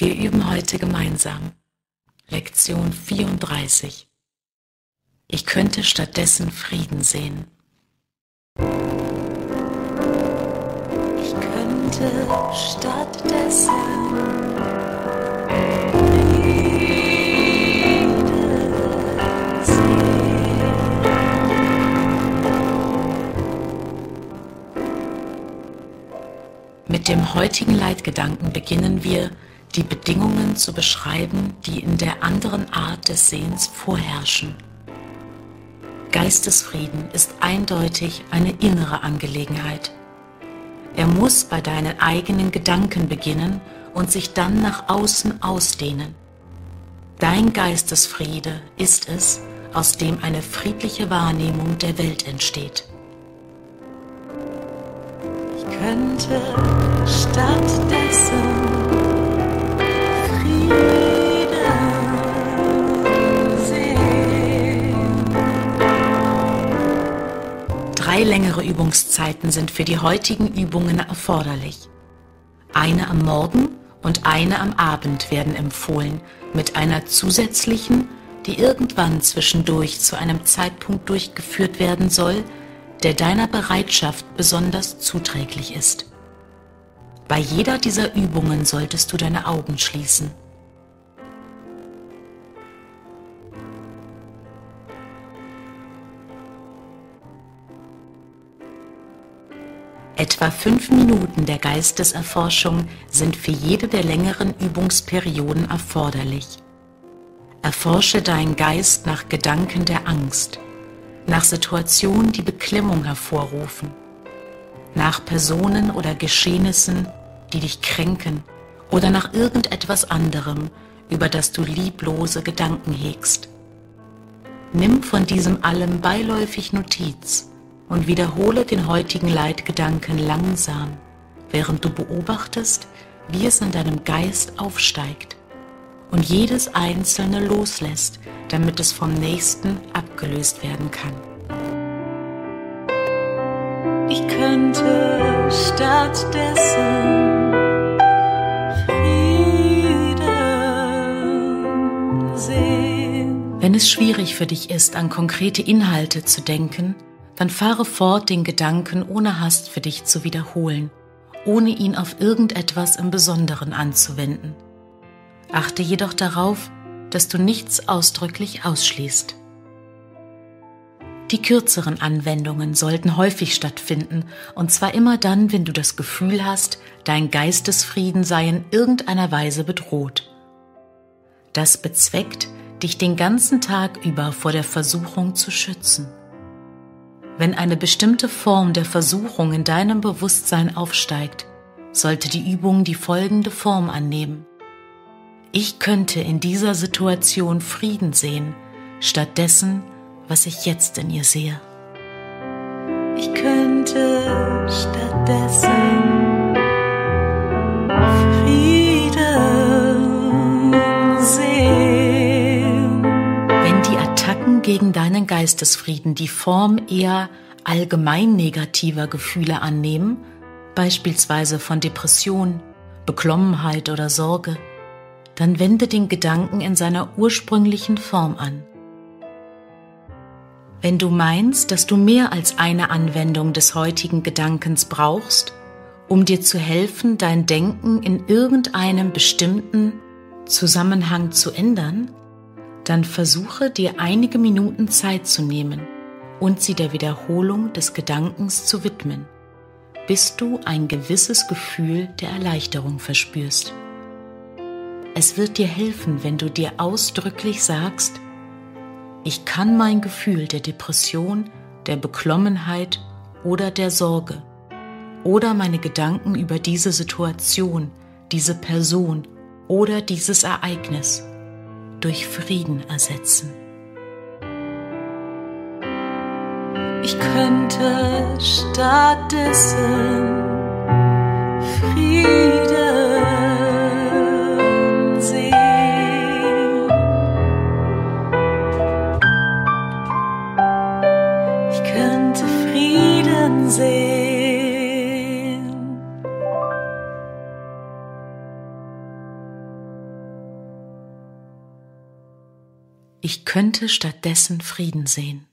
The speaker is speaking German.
Wir üben heute gemeinsam. Lektion 34. Ich könnte stattdessen Frieden sehen. Ich könnte stattdessen. Mit dem heutigen Leitgedanken beginnen wir, die Bedingungen zu beschreiben, die in der anderen Art des Sehens vorherrschen. Geistesfrieden ist eindeutig eine innere Angelegenheit. Er muss bei deinen eigenen Gedanken beginnen und sich dann nach außen ausdehnen. Dein Geistesfriede ist es, aus dem eine friedliche Wahrnehmung der Welt entsteht. Ich könnte stattdessen Drei längere Übungszeiten sind für die heutigen Übungen erforderlich. Eine am Morgen und eine am Abend werden empfohlen, mit einer zusätzlichen, die irgendwann zwischendurch zu einem Zeitpunkt durchgeführt werden soll, der deiner Bereitschaft besonders zuträglich ist. Bei jeder dieser Übungen solltest du deine Augen schließen. Etwa fünf Minuten der Geisteserforschung sind für jede der längeren Übungsperioden erforderlich. Erforsche deinen Geist nach Gedanken der Angst, nach Situationen, die Beklemmung hervorrufen, nach Personen oder Geschehnissen, die dich kränken oder nach irgendetwas anderem, über das du lieblose Gedanken hegst. Nimm von diesem allem beiläufig Notiz und wiederhole den heutigen Leitgedanken langsam, während du beobachtest, wie es in deinem Geist aufsteigt und jedes einzelne loslässt, damit es vom nächsten abgelöst werden kann. Ich könnte stattdessen Frieden sehen. Wenn es schwierig für dich ist, an konkrete Inhalte zu denken, dann fahre fort, den Gedanken ohne Hast für dich zu wiederholen, ohne ihn auf irgendetwas im Besonderen anzuwenden. Achte jedoch darauf, dass du nichts ausdrücklich ausschließt. Die kürzeren Anwendungen sollten häufig stattfinden, und zwar immer dann, wenn du das Gefühl hast, dein Geistesfrieden sei in irgendeiner Weise bedroht. Das bezweckt, dich den ganzen Tag über vor der Versuchung zu schützen. Wenn eine bestimmte Form der Versuchung in deinem Bewusstsein aufsteigt, sollte die Übung die folgende Form annehmen. Ich könnte in dieser Situation Frieden sehen, statt dessen, was ich jetzt in ihr sehe. Ich könnte gegen deinen Geistesfrieden die Form eher allgemein negativer Gefühle annehmen, beispielsweise von Depression, Beklommenheit oder Sorge, dann wende den Gedanken in seiner ursprünglichen Form an. Wenn du meinst, dass du mehr als eine Anwendung des heutigen Gedankens brauchst, um dir zu helfen, dein Denken in irgendeinem bestimmten Zusammenhang zu ändern, dann versuche dir einige Minuten Zeit zu nehmen und sie der Wiederholung des Gedankens zu widmen, bis du ein gewisses Gefühl der Erleichterung verspürst. Es wird dir helfen, wenn du dir ausdrücklich sagst, ich kann mein Gefühl der Depression, der Beklommenheit oder der Sorge oder meine Gedanken über diese Situation, diese Person oder dieses Ereignis durch Frieden ersetzen. Ich könnte stattdessen Frieden sehen. Ich könnte Frieden sehen. Ich könnte stattdessen Frieden sehen.